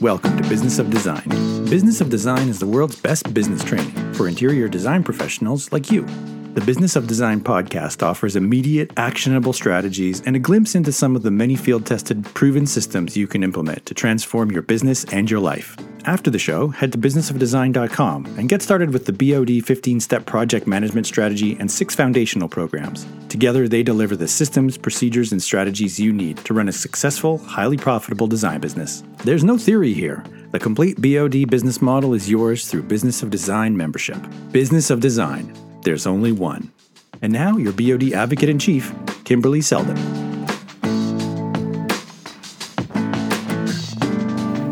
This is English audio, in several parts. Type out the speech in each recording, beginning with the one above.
Welcome to Business of Design. Business of Design is the world's best business training for interior design professionals like you. The Business of Design podcast offers immediate, actionable strategies and a glimpse into some of the many field tested, proven systems you can implement to transform your business and your life. After the show, head to businessofdesign.com and get started with the BOD 15 step project management strategy and six foundational programs. Together, they deliver the systems, procedures, and strategies you need to run a successful, highly profitable design business. There's no theory here. The complete BOD business model is yours through Business of Design membership. Business of Design there's only one. And now, your BOD advocate in chief, Kimberly Seldon.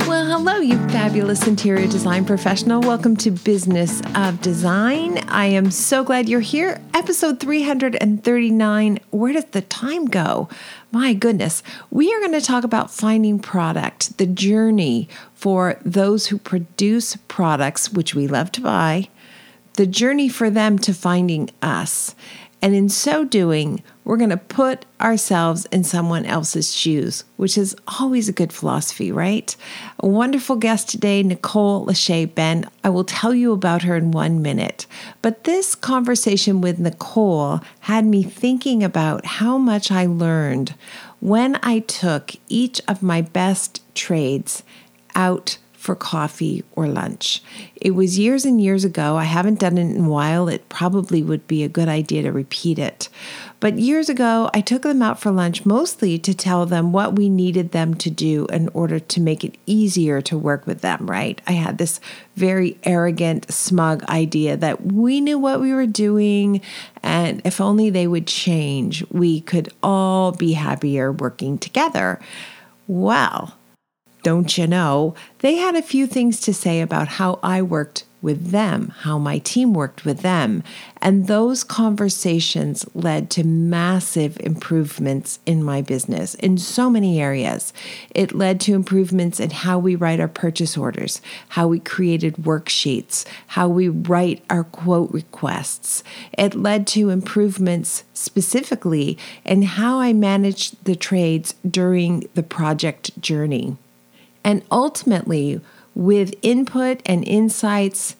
Well, hello, you fabulous interior design professional. Welcome to Business of Design. I am so glad you're here. Episode 339. Where does the time go? My goodness. We are going to talk about finding product, the journey for those who produce products, which we love to buy the journey for them to finding us. And in so doing, we're going to put ourselves in someone else's shoes, which is always a good philosophy, right? A wonderful guest today, Nicole Lashae Ben. I will tell you about her in one minute. But this conversation with Nicole had me thinking about how much I learned when I took each of my best trades out for coffee or lunch. It was years and years ago. I haven't done it in a while. It probably would be a good idea to repeat it. But years ago, I took them out for lunch mostly to tell them what we needed them to do in order to make it easier to work with them, right? I had this very arrogant, smug idea that we knew what we were doing, and if only they would change, we could all be happier working together. Well, don't you know, they had a few things to say about how I worked with them, how my team worked with them. And those conversations led to massive improvements in my business in so many areas. It led to improvements in how we write our purchase orders, how we created worksheets, how we write our quote requests. It led to improvements specifically in how I managed the trades during the project journey. And ultimately, with input and insights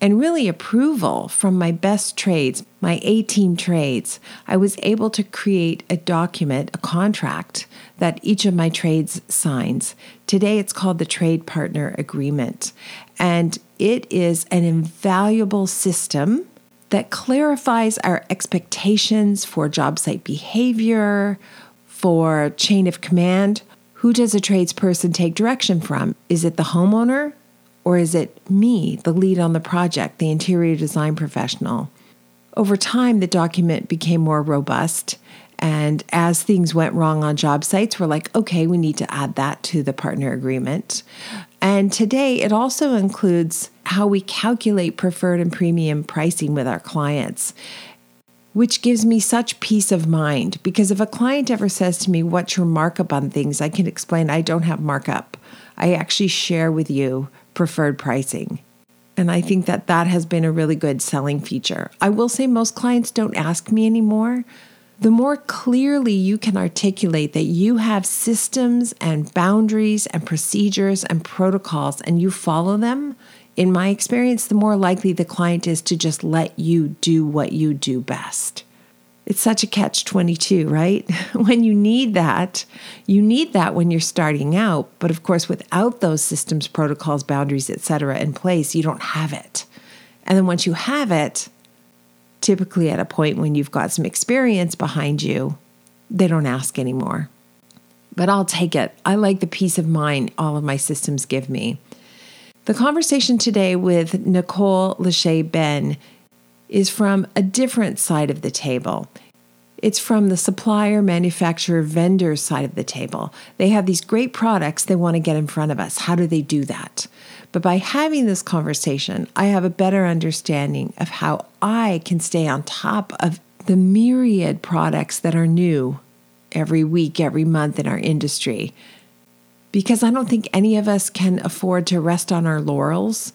and really approval from my best trades, my A team trades, I was able to create a document, a contract that each of my trades signs. Today it's called the Trade Partner Agreement. And it is an invaluable system that clarifies our expectations for job site behavior, for chain of command, who does a tradesperson take direction from? Is it the homeowner or is it me, the lead on the project, the interior design professional? Over time, the document became more robust. And as things went wrong on job sites, we're like, okay, we need to add that to the partner agreement. And today, it also includes how we calculate preferred and premium pricing with our clients which gives me such peace of mind because if a client ever says to me, What's your markup on things? I can explain I don't have markup. I actually share with you preferred pricing. And I think that that has been a really good selling feature. I will say most clients don't ask me anymore. The more clearly you can articulate that you have systems and boundaries and procedures and protocols and you follow them, in my experience, the more likely the client is to just let you do what you do best. It's such a catch 22, right? when you need that, you need that when you're starting out, but of course without those systems, protocols, boundaries, etc. in place, you don't have it. And then once you have it, typically at a point when you've got some experience behind you, they don't ask anymore. But I'll take it. I like the peace of mind all of my systems give me. The conversation today with Nicole Lashae Ben is from a different side of the table. It's from the supplier, manufacturer, vendor side of the table. They have these great products they want to get in front of us. How do they do that? But by having this conversation, I have a better understanding of how I can stay on top of the myriad products that are new every week, every month in our industry because I don't think any of us can afford to rest on our laurels.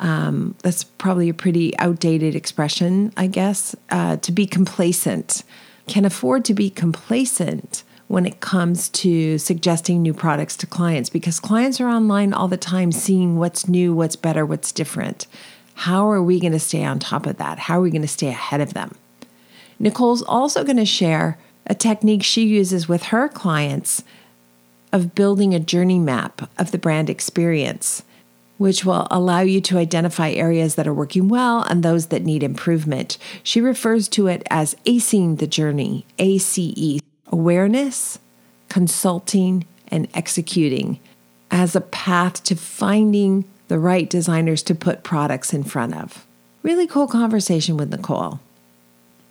Um, that's probably a pretty outdated expression, I guess, uh, to be complacent. Can afford to be complacent when it comes to suggesting new products to clients because clients are online all the time seeing what's new, what's better, what's different. How are we going to stay on top of that? How are we going to stay ahead of them? Nicole's also going to share a technique she uses with her clients of building a journey map of the brand experience, which will allow you to identify areas that are working well and those that need improvement. She refers to it as acing the journey, ACE, awareness, consulting, and executing as a path to finding the right designers to put products in front of. Really cool conversation with Nicole.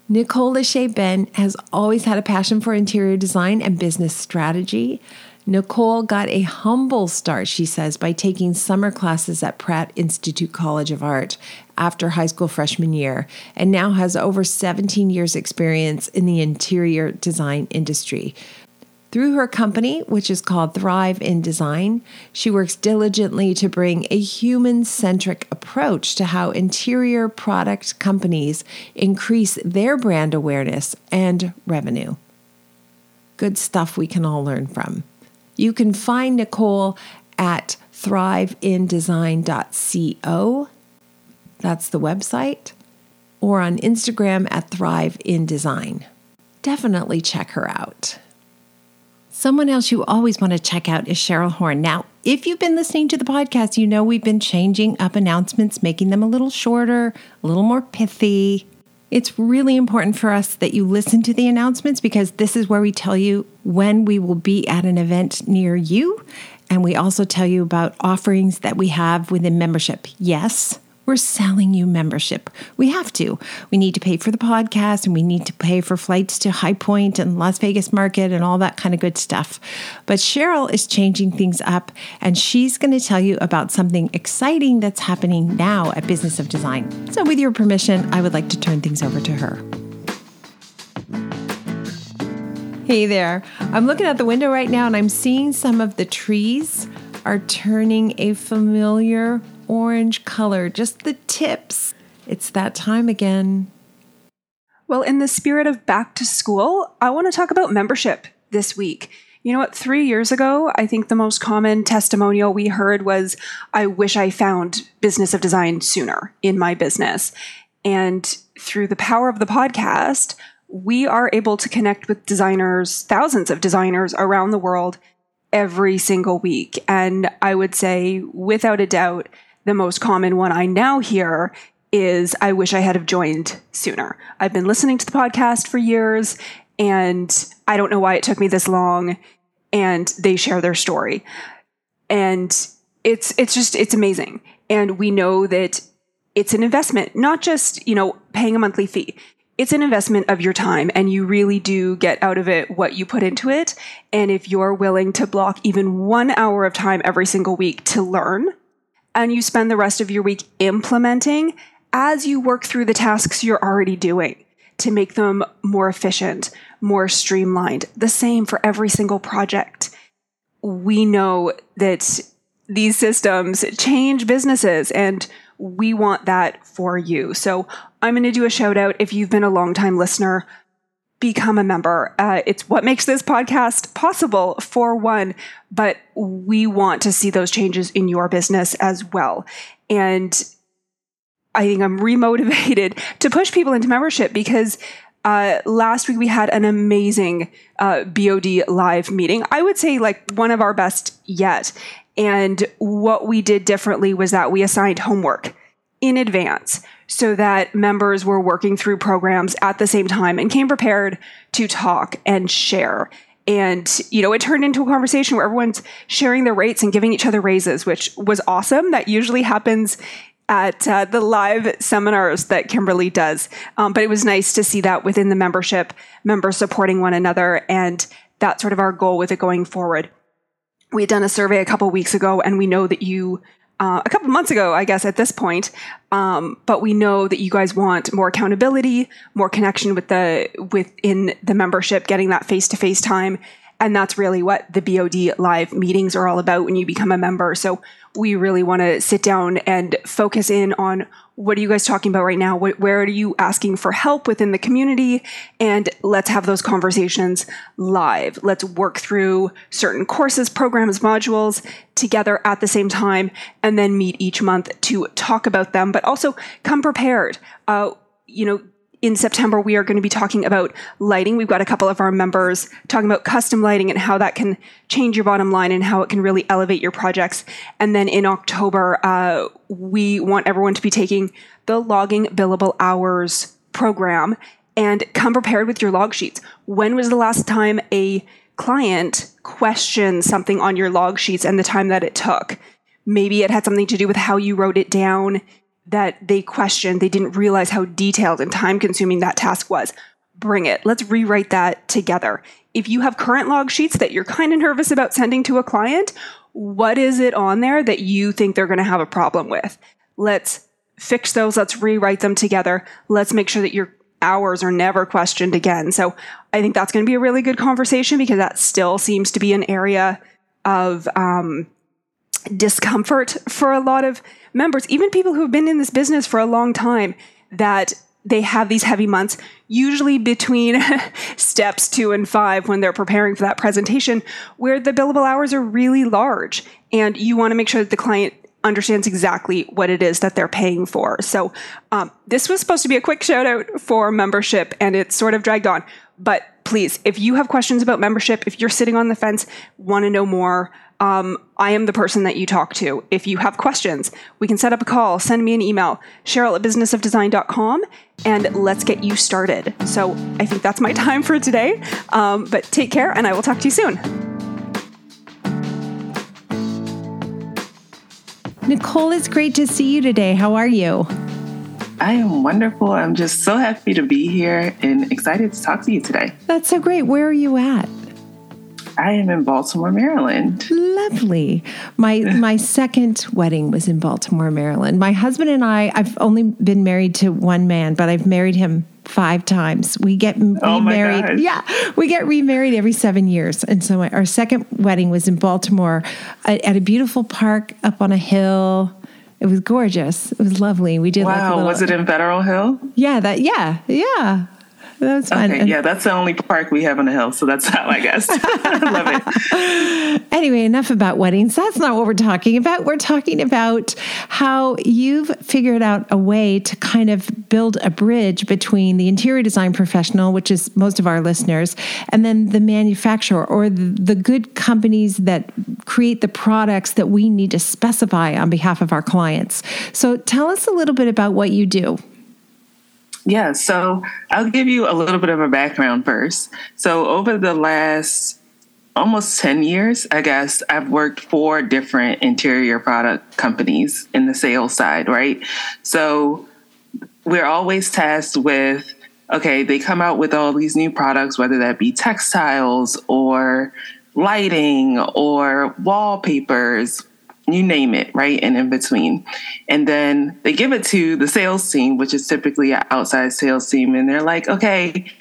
Nicole Lashae Ben has always had a passion for interior design and business strategy. Nicole got a humble start, she says, by taking summer classes at Pratt Institute College of Art after high school freshman year, and now has over 17 years' experience in the interior design industry. Through her company, which is called Thrive in Design, she works diligently to bring a human centric approach to how interior product companies increase their brand awareness and revenue. Good stuff we can all learn from. You can find Nicole at thriveindesign.co. That's the website. Or on Instagram at thriveindesign. Definitely check her out. Someone else you always want to check out is Cheryl Horn. Now, if you've been listening to the podcast, you know we've been changing up announcements, making them a little shorter, a little more pithy. It's really important for us that you listen to the announcements because this is where we tell you when we will be at an event near you. And we also tell you about offerings that we have within membership. Yes, we're selling you membership. We have to. We need to pay for the podcast and we need to pay for flights to High Point and Las Vegas Market and all that kind of good stuff. But Cheryl is changing things up and she's going to tell you about something exciting that's happening now at Business of Design. So, with your permission, I would like to turn things over to her. Hey there. I'm looking out the window right now and I'm seeing some of the trees are turning a familiar orange color, just the tips. It's that time again. Well, in the spirit of back to school, I want to talk about membership this week. You know what? Three years ago, I think the most common testimonial we heard was, I wish I found business of design sooner in my business. And through the power of the podcast, we are able to connect with designers, thousands of designers around the world every single week. And I would say, without a doubt, the most common one I now hear is I wish I had have joined sooner. I've been listening to the podcast for years and I don't know why it took me this long and they share their story. And it's it's just it's amazing. And we know that it's an investment, not just, you know, paying a monthly fee. It's an investment of your time and you really do get out of it what you put into it. And if you're willing to block even one hour of time every single week to learn, and you spend the rest of your week implementing as you work through the tasks you're already doing to make them more efficient, more streamlined. The same for every single project. We know that these systems change businesses and we want that for you. So I'm going to do a shout out if you've been a long time listener become a member. Uh, it's what makes this podcast possible, for one, but we want to see those changes in your business as well. And I think I'm remotivated to push people into membership because uh, last week we had an amazing uh, BOD live meeting. I would say like one of our best yet. And what we did differently was that we assigned homework in advance so that members were working through programs at the same time and came prepared to talk and share. And, you know, it turned into a conversation where everyone's sharing their rates and giving each other raises, which was awesome. That usually happens at uh, the live seminars that Kimberly does. Um, but it was nice to see that within the membership, members supporting one another. And that's sort of our goal with it going forward. We had done a survey a couple weeks ago, and we know that you uh, a couple months ago, I guess, at this point. Um, but we know that you guys want more accountability, more connection with the within the membership, getting that face to face time, and that's really what the BOD live meetings are all about when you become a member. So we really want to sit down and focus in on what are you guys talking about right now? Where are you asking for help within the community? And let's have those conversations live. Let's work through certain courses, programs, modules together at the same time, and then meet each month to talk about them, but also come prepared. Uh, you know, in September, we are going to be talking about lighting. We've got a couple of our members talking about custom lighting and how that can change your bottom line and how it can really elevate your projects. And then in October, uh, we want everyone to be taking the logging billable hours program and come prepared with your log sheets. When was the last time a client questioned something on your log sheets and the time that it took? Maybe it had something to do with how you wrote it down that they questioned, they didn't realize how detailed and time consuming that task was. Bring it. Let's rewrite that together. If you have current log sheets that you're kind of nervous about sending to a client, what is it on there that you think they're going to have a problem with? Let's fix those. Let's rewrite them together. Let's make sure that your hours are never questioned again. So I think that's going to be a really good conversation because that still seems to be an area of um, discomfort for a lot of members, even people who've been in this business for a long time, that they have these heavy months, usually between steps two and five when they're preparing for that presentation, where the billable hours are really large. And you want to make sure that the client understands exactly what it is that they're paying for. So, um, this was supposed to be a quick shout out for membership, and it's sort of dragged on. But please, if you have questions about membership, if you're sitting on the fence, want to know more, um, I am the person that you talk to. If you have questions, we can set up a call, send me an email, Cheryl at businessofdesign.com, and let's get you started. So I think that's my time for today. Um, but take care, and I will talk to you soon. Nicole, it's great to see you today. How are you? I am wonderful. I'm just so happy to be here and excited to talk to you today. That's so great. Where are you at? I am in Baltimore, Maryland. Lovely. My my second wedding was in Baltimore, Maryland. My husband and I I've only been married to one man, but I've married him five times. We get oh remarried. Yeah, we get remarried every seven years. And so our second wedding was in Baltimore at, at, a beautiful park up on a hill. It was gorgeous. It was lovely. We did. Wow, like little, was it in Federal Hill? Yeah, that. Yeah, yeah that was fun. Okay, yeah, that's the only park we have on the hill, so that's how I guess. I love it. Anyway, enough about weddings. That's not what we're talking about. We're talking about how you've figured out a way to kind of build a bridge between the interior design professional, which is most of our listeners, and then the manufacturer or the good companies that create the products that we need to specify on behalf of our clients. So tell us a little bit about what you do. Yeah, so I'll give you a little bit of a background first. So, over the last almost 10 years, I guess, I've worked for different interior product companies in the sales side, right? So, we're always tasked with okay, they come out with all these new products, whether that be textiles or lighting or wallpapers, you name it, right? And in between. And then they give it to the sales team, which is typically an outside sales team. And they're like, okay,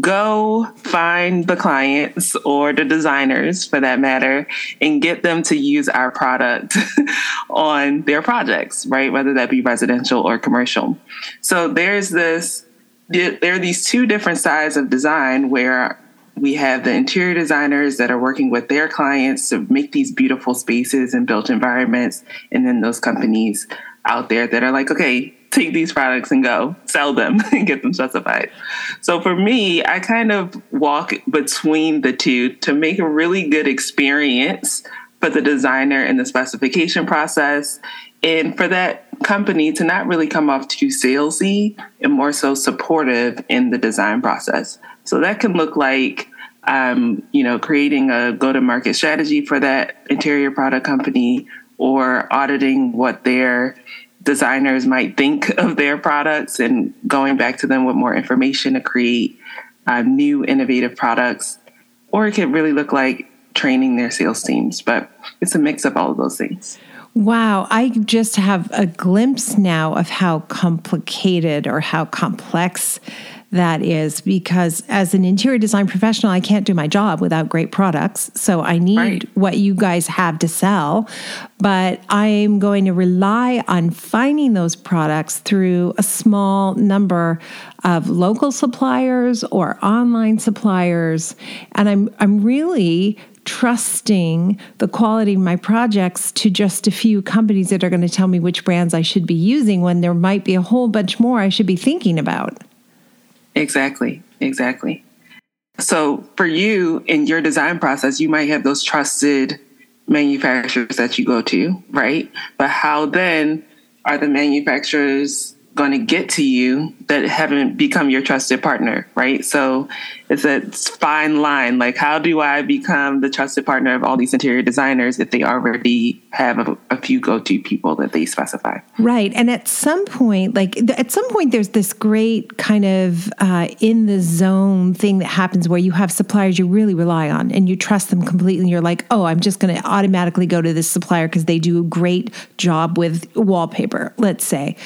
go find the clients or the designers for that matter and get them to use our product on their projects, right? Whether that be residential or commercial. So there's this, there are these two different sides of design where we have the interior designers that are working with their clients to make these beautiful spaces and built environments. And then those companies out there that are like, okay, take these products and go sell them and get them specified. So for me, I kind of walk between the two to make a really good experience for the designer in the specification process and for that company to not really come off too salesy and more so supportive in the design process. So that can look like, um, you know, creating a go to market strategy for that interior product company or auditing what their designers might think of their products and going back to them with more information to create uh, new innovative products. Or it could really look like training their sales teams, but it's a mix of all of those things. Wow, I just have a glimpse now of how complicated or how complex that is because as an interior design professional, I can't do my job without great products. So I need right. what you guys have to sell. But I'm going to rely on finding those products through a small number of local suppliers or online suppliers. And I'm I'm really trusting the quality of my projects to just a few companies that are going to tell me which brands I should be using when there might be a whole bunch more I should be thinking about. Exactly, exactly. So for you in your design process, you might have those trusted manufacturers that you go to, right? But how then are the manufacturers going to get to you that haven't become your trusted partner, right? So it's a fine line. Like, how do I become the trusted partner of all these interior designers if they already have a, a few go to people that they specify? Right. And at some point, like, at some point, there's this great kind of uh, in the zone thing that happens where you have suppliers you really rely on and you trust them completely. And you're like, oh, I'm just going to automatically go to this supplier because they do a great job with wallpaper, let's say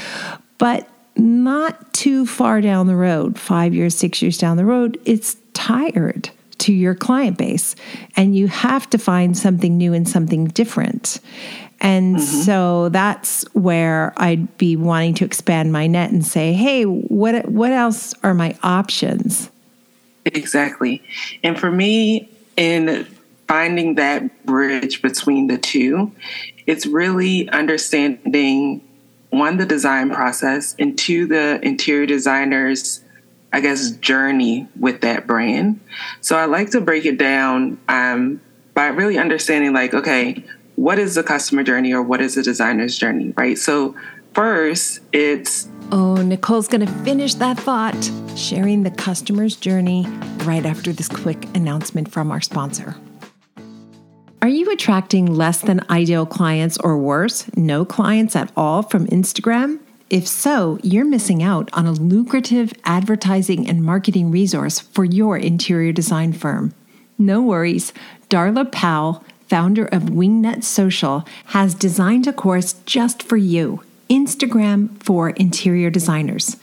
but not too far down the road, five years, six years down the road, it's tired to your client base. And you have to find something new and something different. And mm-hmm. so that's where I'd be wanting to expand my net and say, hey, what, what else are my options? Exactly. And for me, in finding that bridge between the two, it's really understanding one, the design process, and two, the interior designer's, I guess, journey with that brand. So I like to break it down um, by really understanding, like, okay, what is the customer journey or what is the designer's journey, right? So first, it's Oh, Nicole's to finish that thought, sharing the customer's journey right after this quick announcement from our sponsor. Are you attracting less than ideal clients or worse, no clients at all from Instagram? If so, you're missing out on a lucrative advertising and marketing resource for your interior design firm. No worries, Darla Powell, founder of Wingnut Social, has designed a course just for you Instagram for interior designers.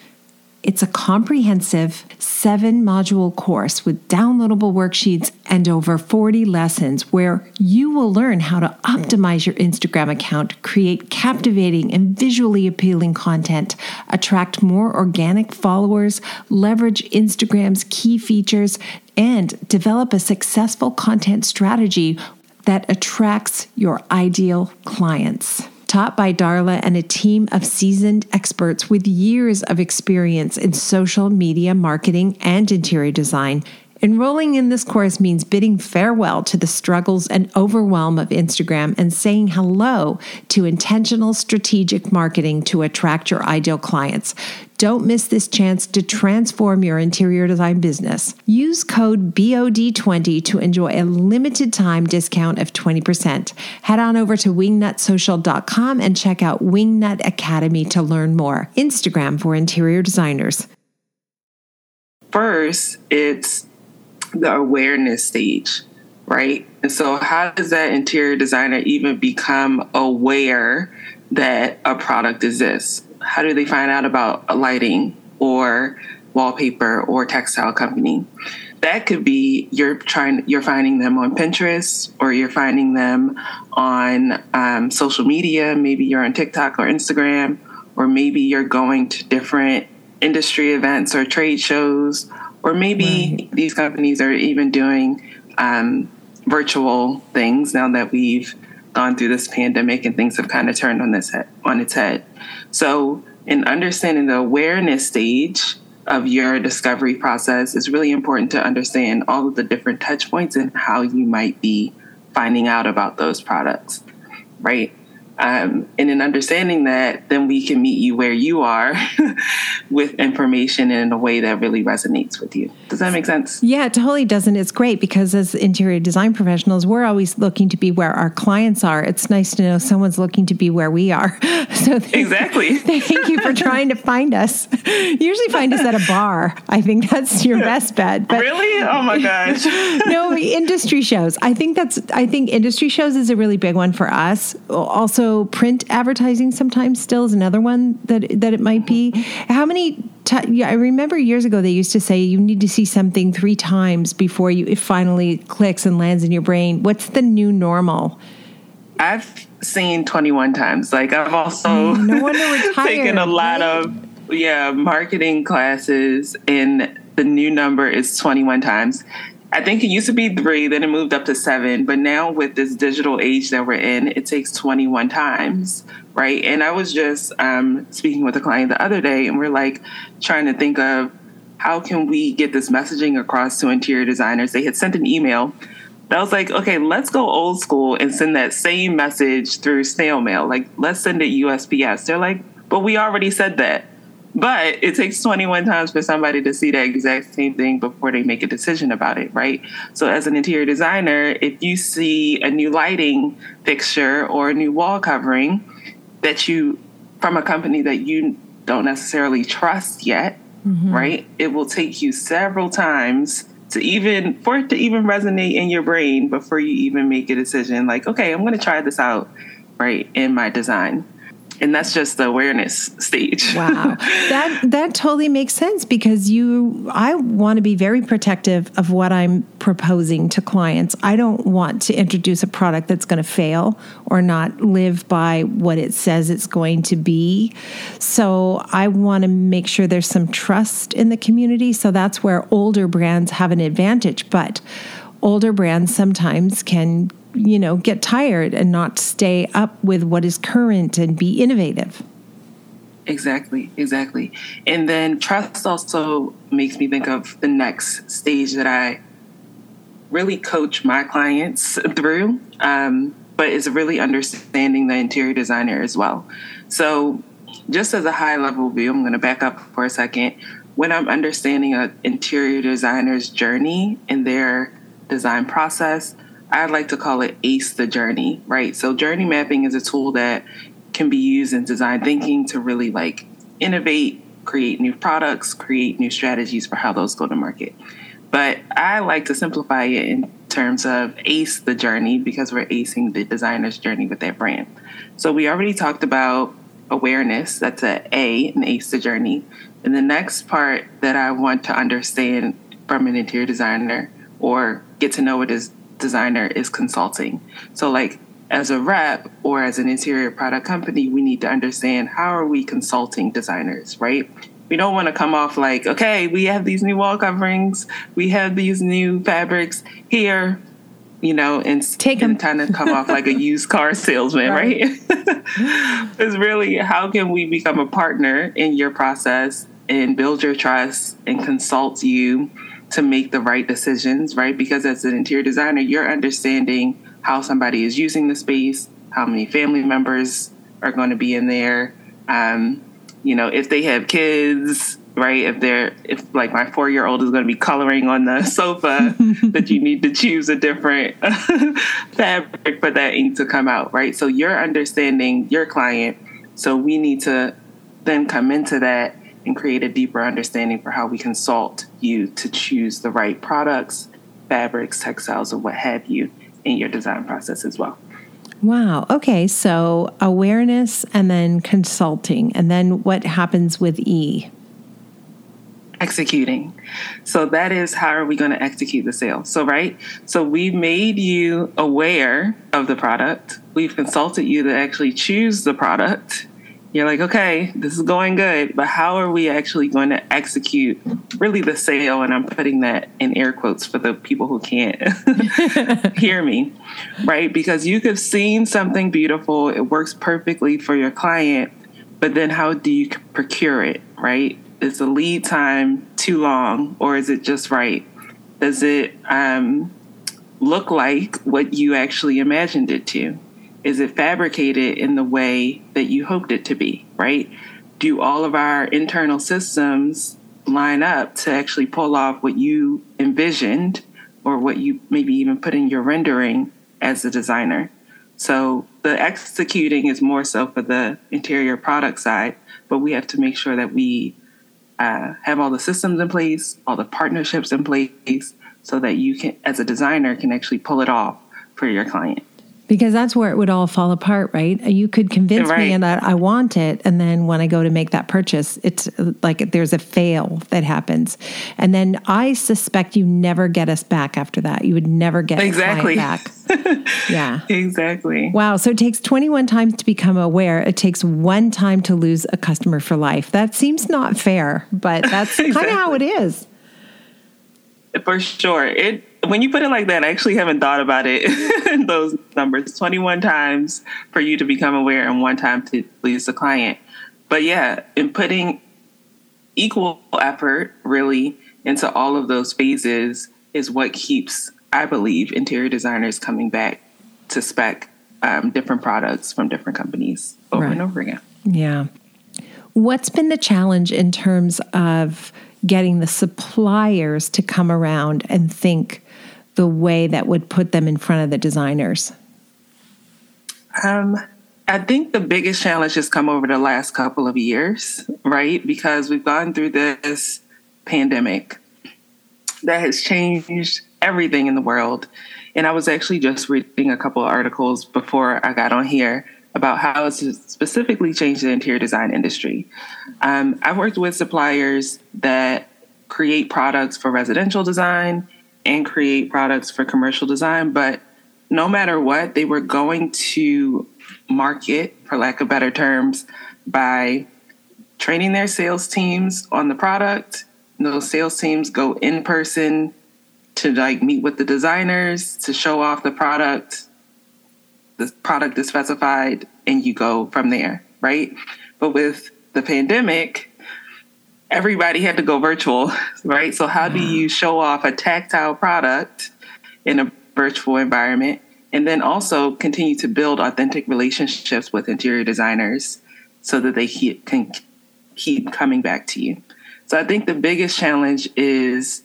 It's a comprehensive seven module course with downloadable worksheets and over 40 lessons where you will learn how to optimize your Instagram account, create captivating and visually appealing content, attract more organic followers, leverage Instagram's key features, and develop a successful content strategy that attracts your ideal clients taught by Darla and a team of seasoned experts with years of experience in social media marketing and interior design. Enrolling in this course means bidding farewell to the struggles and overwhelm of Instagram and saying hello to intentional strategic marketing to attract your ideal clients. Don't miss this chance to transform your interior design business. Use code BOD20 to enjoy a limited time discount of 20%. Head on over to wingnutsocial.com and check out Wingnut Academy to learn more. Instagram for interior designers. First, it's the awareness stage, right? And so, how does that interior designer even become aware that a product exists? How do they find out about a lighting or wallpaper or textile company? That could be you're trying you're finding them on Pinterest or you're finding them on um, social media. Maybe you're on TikTok or Instagram, or maybe you're going to different industry events or trade shows or maybe right. these companies are even doing um, virtual things now that we've gone through this pandemic and things have kind of turned on this head, on its head. So, in understanding the awareness stage of your discovery process, it's really important to understand all of the different touch points and how you might be finding out about those products, right? Um, and in understanding that, then we can meet you where you are with information in a way that really resonates with you. Does that make sense? Yeah, it totally does. And it's great because as interior design professionals, we're always looking to be where our clients are. It's nice to know someone's looking to be where we are. So thank, exactly. Thank you for trying to find us. You usually find us at a bar. I think that's your best bet. But really? Oh my gosh. no, industry shows. I think that's I think industry shows is a really big one for us. Also print advertising sometimes still is another one that that it might be. How many yeah, I remember years ago they used to say you need to see something three times before you it finally clicks and lands in your brain. What's the new normal? I've seen 21 times. Like I've also no wonder we're tired, taken a lot right? of yeah marketing classes, and the new number is 21 times. I think it used to be three, then it moved up to seven. But now with this digital age that we're in, it takes 21 times, right? And I was just um, speaking with a client the other day, and we're like trying to think of how can we get this messaging across to interior designers. They had sent an email. But I was like, okay, let's go old school and send that same message through snail mail. Like, let's send it USPS. They're like, but we already said that. But it takes 21 times for somebody to see that exact same thing before they make a decision about it, right? So, as an interior designer, if you see a new lighting fixture or a new wall covering that you, from a company that you don't necessarily trust yet, mm-hmm. right? It will take you several times to even, for it to even resonate in your brain before you even make a decision like, okay, I'm going to try this out, right, in my design and that's just the awareness stage. Wow. that that totally makes sense because you I want to be very protective of what I'm proposing to clients. I don't want to introduce a product that's going to fail or not live by what it says it's going to be. So I want to make sure there's some trust in the community. So that's where older brands have an advantage, but older brands sometimes can you know, get tired and not stay up with what is current and be innovative. Exactly, exactly. And then trust also makes me think of the next stage that I really coach my clients through, um, but is really understanding the interior designer as well. So, just as a high level view, I'm going to back up for a second. When I'm understanding an interior designer's journey in their design process, I like to call it ACE the journey, right? So journey mapping is a tool that can be used in design thinking to really like innovate, create new products, create new strategies for how those go to market. But I like to simplify it in terms of ACE the journey because we're acing the designer's journey with their brand. So we already talked about awareness, that's a A in ACE the journey. And the next part that I want to understand from an interior designer or get to know what is designer is consulting. So like as a rep or as an interior product company, we need to understand how are we consulting designers, right? We don't want to come off like, okay, we have these new wall coverings, we have these new fabrics here, you know, and Take 'em. and kind of come off like a used car salesman, Right. right? it's really how can we become a partner in your process and build your trust and consult you to make the right decisions, right? Because as an interior designer, you're understanding how somebody is using the space, how many family members are going to be in there, um, you know, if they have kids, right? If they're, if like my four year old is going to be coloring on the sofa, that you need to choose a different fabric for that ink to come out, right? So you're understanding your client. So we need to then come into that and create a deeper understanding for how we consult you to choose the right products, fabrics, textiles, or what have you in your design process as well. Wow. Okay. So awareness and then consulting. And then what happens with E? executing. So that is how are we going to execute the sale? So right? So we made you aware of the product. We've consulted you to actually choose the product. You're like, okay, this is going good, but how are we actually going to execute really the sale? And I'm putting that in air quotes for the people who can't hear me, right? Because you could have seen something beautiful, it works perfectly for your client, but then how do you procure it, right? Is the lead time too long or is it just right? Does it um, look like what you actually imagined it to? Is it fabricated in the way that you hoped it to be, right? Do all of our internal systems line up to actually pull off what you envisioned or what you maybe even put in your rendering as a designer? So the executing is more so for the interior product side, but we have to make sure that we uh, have all the systems in place, all the partnerships in place, so that you can, as a designer, can actually pull it off for your client. Because that's where it would all fall apart, right? Uh, you could convince right. me that I want it, and then when I go to make that purchase, it's uh, like there's a fail that happens, and then I suspect you never get us back after that. You would never get exactly back. yeah, exactly. Wow. So it takes 21 times to become aware. It takes one time to lose a customer for life. That seems not fair, but that's exactly. kind of how it is. For sure. It when you put it like that, I actually haven't thought about it. those numbers 21 times for you to become aware and one time to please the client. But yeah, in putting equal effort really into all of those phases is what keeps, I believe, interior designers coming back to spec um, different products from different companies over right. and over again. Yeah. What's been the challenge in terms of getting the suppliers to come around and think the way that would put them in front of the designers? Um, I think the biggest challenge has come over the last couple of years, right? Because we've gone through this pandemic that has changed everything in the world. And I was actually just reading a couple of articles before I got on here about how it's specifically changed the interior design industry. Um, I've worked with suppliers that create products for residential design and create products for commercial design, but no matter what, they were going to market, for lack of better terms, by training their sales teams on the product. Those sales teams go in person to like meet with the designers to show off the product. The product is specified and you go from there, right? But with the pandemic, everybody had to go virtual, right? So, how do mm-hmm. you show off a tactile product in a virtual environment and then also continue to build authentic relationships with interior designers so that they keep, can keep coming back to you? So, I think the biggest challenge is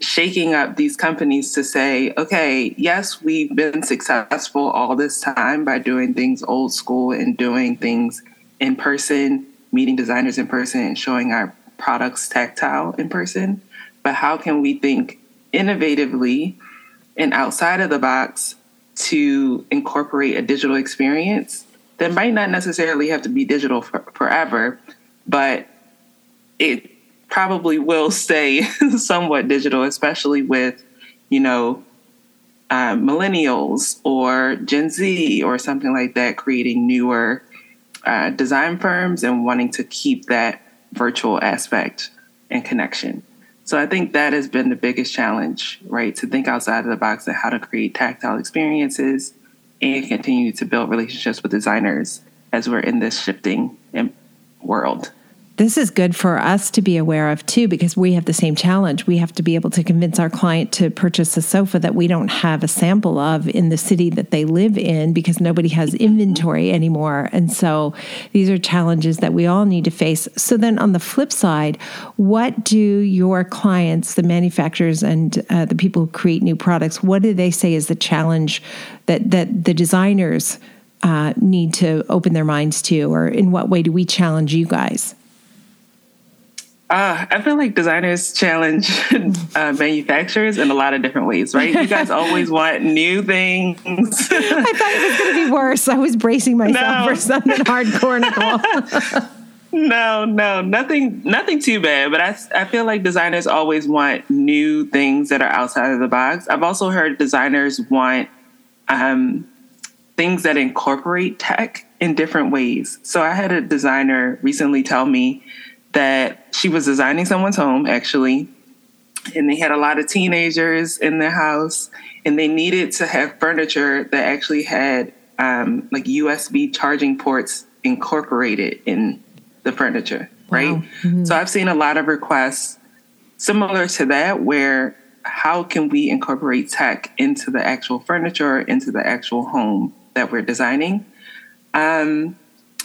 shaking up these companies to say, okay, yes, we've been successful all this time by doing things old school and doing things in person, meeting designers in person and showing our products tactile in person, but how can we think innovatively and outside of the box to incorporate a digital experience that might not necessarily have to be digital for, forever, but it probably will stay somewhat digital, especially with, you know, uh, millennials or Gen Z or something like that creating newer uh, design firms and wanting to keep that virtual aspect and connection. So I think that has been the biggest challenge, right? To think outside of the box and how to create tactile experiences and continue to build relationships with designers as we're in this shifting world this is good for us to be aware of too, because we have the same challenge. We have to be able to convince our client to purchase a sofa that we don't have a sample of in the city that they live in because nobody has inventory anymore. And so these are challenges that we all need to face. So then on the flip side, what do your clients, the manufacturers and uh, the people who create new products, what do they say is the challenge that, that the designers uh, need to open their minds to? Or in what way do we challenge you guys? Uh, I feel like designers challenge uh, manufacturers in a lot of different ways, right? You guys always want new things. I thought it was going to be worse. I was bracing myself no. for something hardcore, Nicole. no, no, nothing, nothing too bad. But I, I feel like designers always want new things that are outside of the box. I've also heard designers want um, things that incorporate tech in different ways. So I had a designer recently tell me that she was designing someone's home actually and they had a lot of teenagers in their house and they needed to have furniture that actually had um, like usb charging ports incorporated in the furniture right wow. mm-hmm. so i've seen a lot of requests similar to that where how can we incorporate tech into the actual furniture into the actual home that we're designing um,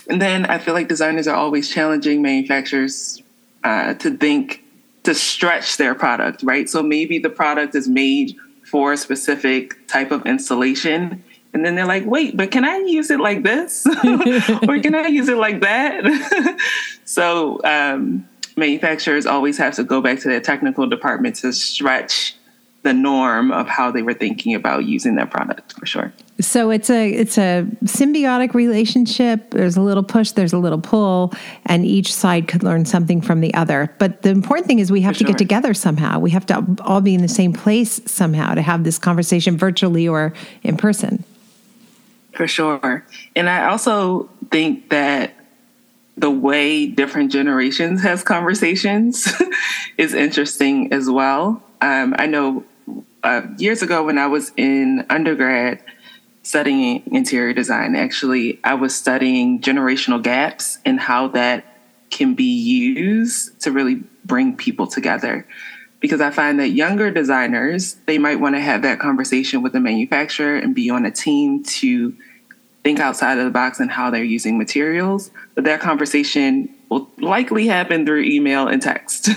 and then I feel like designers are always challenging manufacturers uh, to think to stretch their product, right? So maybe the product is made for a specific type of installation. And then they're like, wait, but can I use it like this? or can I use it like that? so um, manufacturers always have to go back to their technical department to stretch the norm of how they were thinking about using that product for sure. So it's a it's a symbiotic relationship. There's a little push, there's a little pull, and each side could learn something from the other. But the important thing is we have For to sure. get together somehow. We have to all be in the same place somehow to have this conversation virtually or in person. For sure. And I also think that the way different generations has conversations is interesting as well. Um, I know uh, years ago when I was in undergrad studying interior design, actually, I was studying generational gaps and how that can be used to really bring people together. Because I find that younger designers, they might want to have that conversation with the manufacturer and be on a team to think outside of the box and how they're using materials. But that conversation will likely happen through email and text.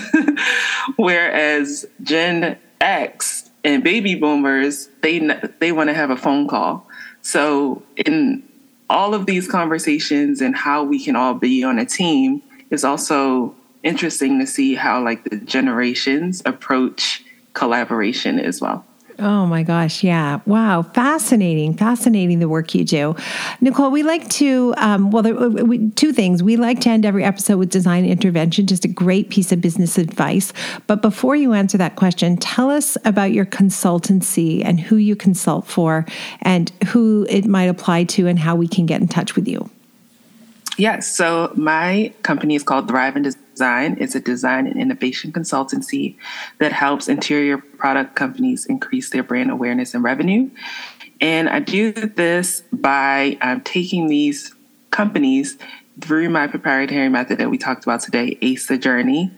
Whereas Gen X and baby boomers, they they want to have a phone call. So in all of these conversations and how we can all be on a team is also interesting to see how like the generations approach collaboration as well. Oh my gosh, yeah. Wow. Fascinating. Fascinating the work you do. Nicole, we like to, um, well, there, we, two things. We like to end every episode with design intervention, just a great piece of business advice. But before you answer that question, tell us about your consultancy and who you consult for and who it might apply to and how we can get in touch with you. Yes. So my company is called Thrive and Design. It's a design and innovation consultancy that helps interior product companies increase their brand awareness and revenue. And I do this by um, taking these companies through my proprietary method that we talked about today, ACE the Journey.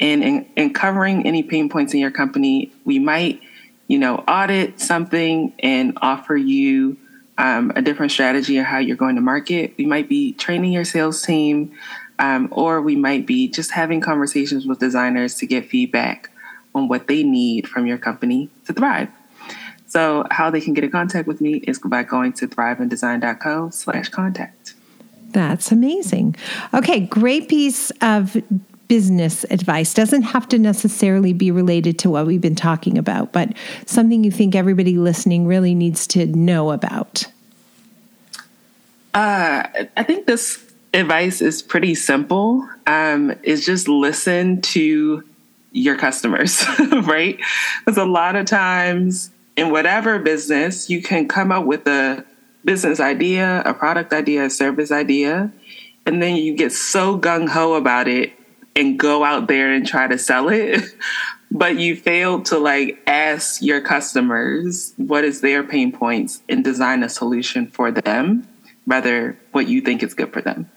And in, in covering any pain points in your company, we might, you know, audit something and offer you um, a different strategy of how you're going to market. We might be training your sales team, um, or we might be just having conversations with designers to get feedback on what they need from your company to thrive. So, how they can get in contact with me is by going to thriveanddesign.co slash contact. That's amazing. Okay, great piece of business advice. Doesn't have to necessarily be related to what we've been talking about, but something you think everybody listening really needs to know about. Uh, I think this advice is pretty simple. Um, is just listen to your customers, right? Because a lot of times in whatever business, you can come up with a business idea, a product idea, a service idea, and then you get so gung ho about it and go out there and try to sell it. but you fail to like ask your customers what is their pain points and design a solution for them rather what you think is good for them.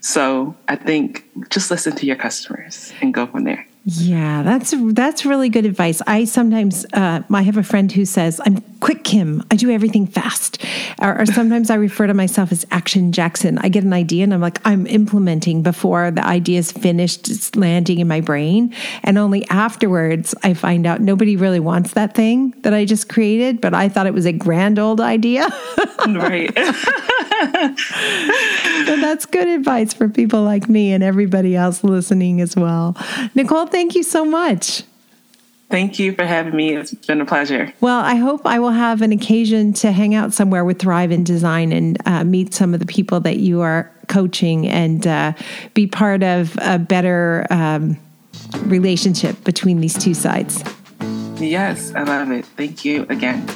So I think just listen to your customers and go from there. Yeah, that's that's really good advice. I sometimes uh, I have a friend who says I'm quick Kim. I do everything fast, or, or, sometimes I refer to myself as Action Jackson. I get an idea and I'm like I'm implementing before the idea is finished, it's landing in my brain, and only afterwards I find out nobody really wants that thing that I just created, but I thought it was a grand old idea. right. so that's good advice for people like me and everybody else listening as well. Nicole, thank you so much. Thank you for having me. It's been a pleasure. Well, I hope I will have an occasion to hang out somewhere with Thrive and Design and uh, meet some of the people that you are coaching and uh, be part of a better um, relationship between these two sides. Yes, I love it. Thank you again.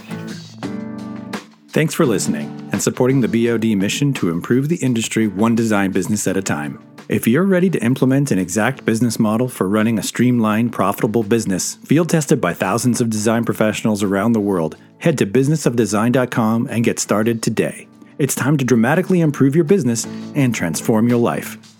Thanks for listening and supporting the BOD mission to improve the industry one design business at a time. If you're ready to implement an exact business model for running a streamlined, profitable business, field tested by thousands of design professionals around the world, head to businessofdesign.com and get started today. It's time to dramatically improve your business and transform your life.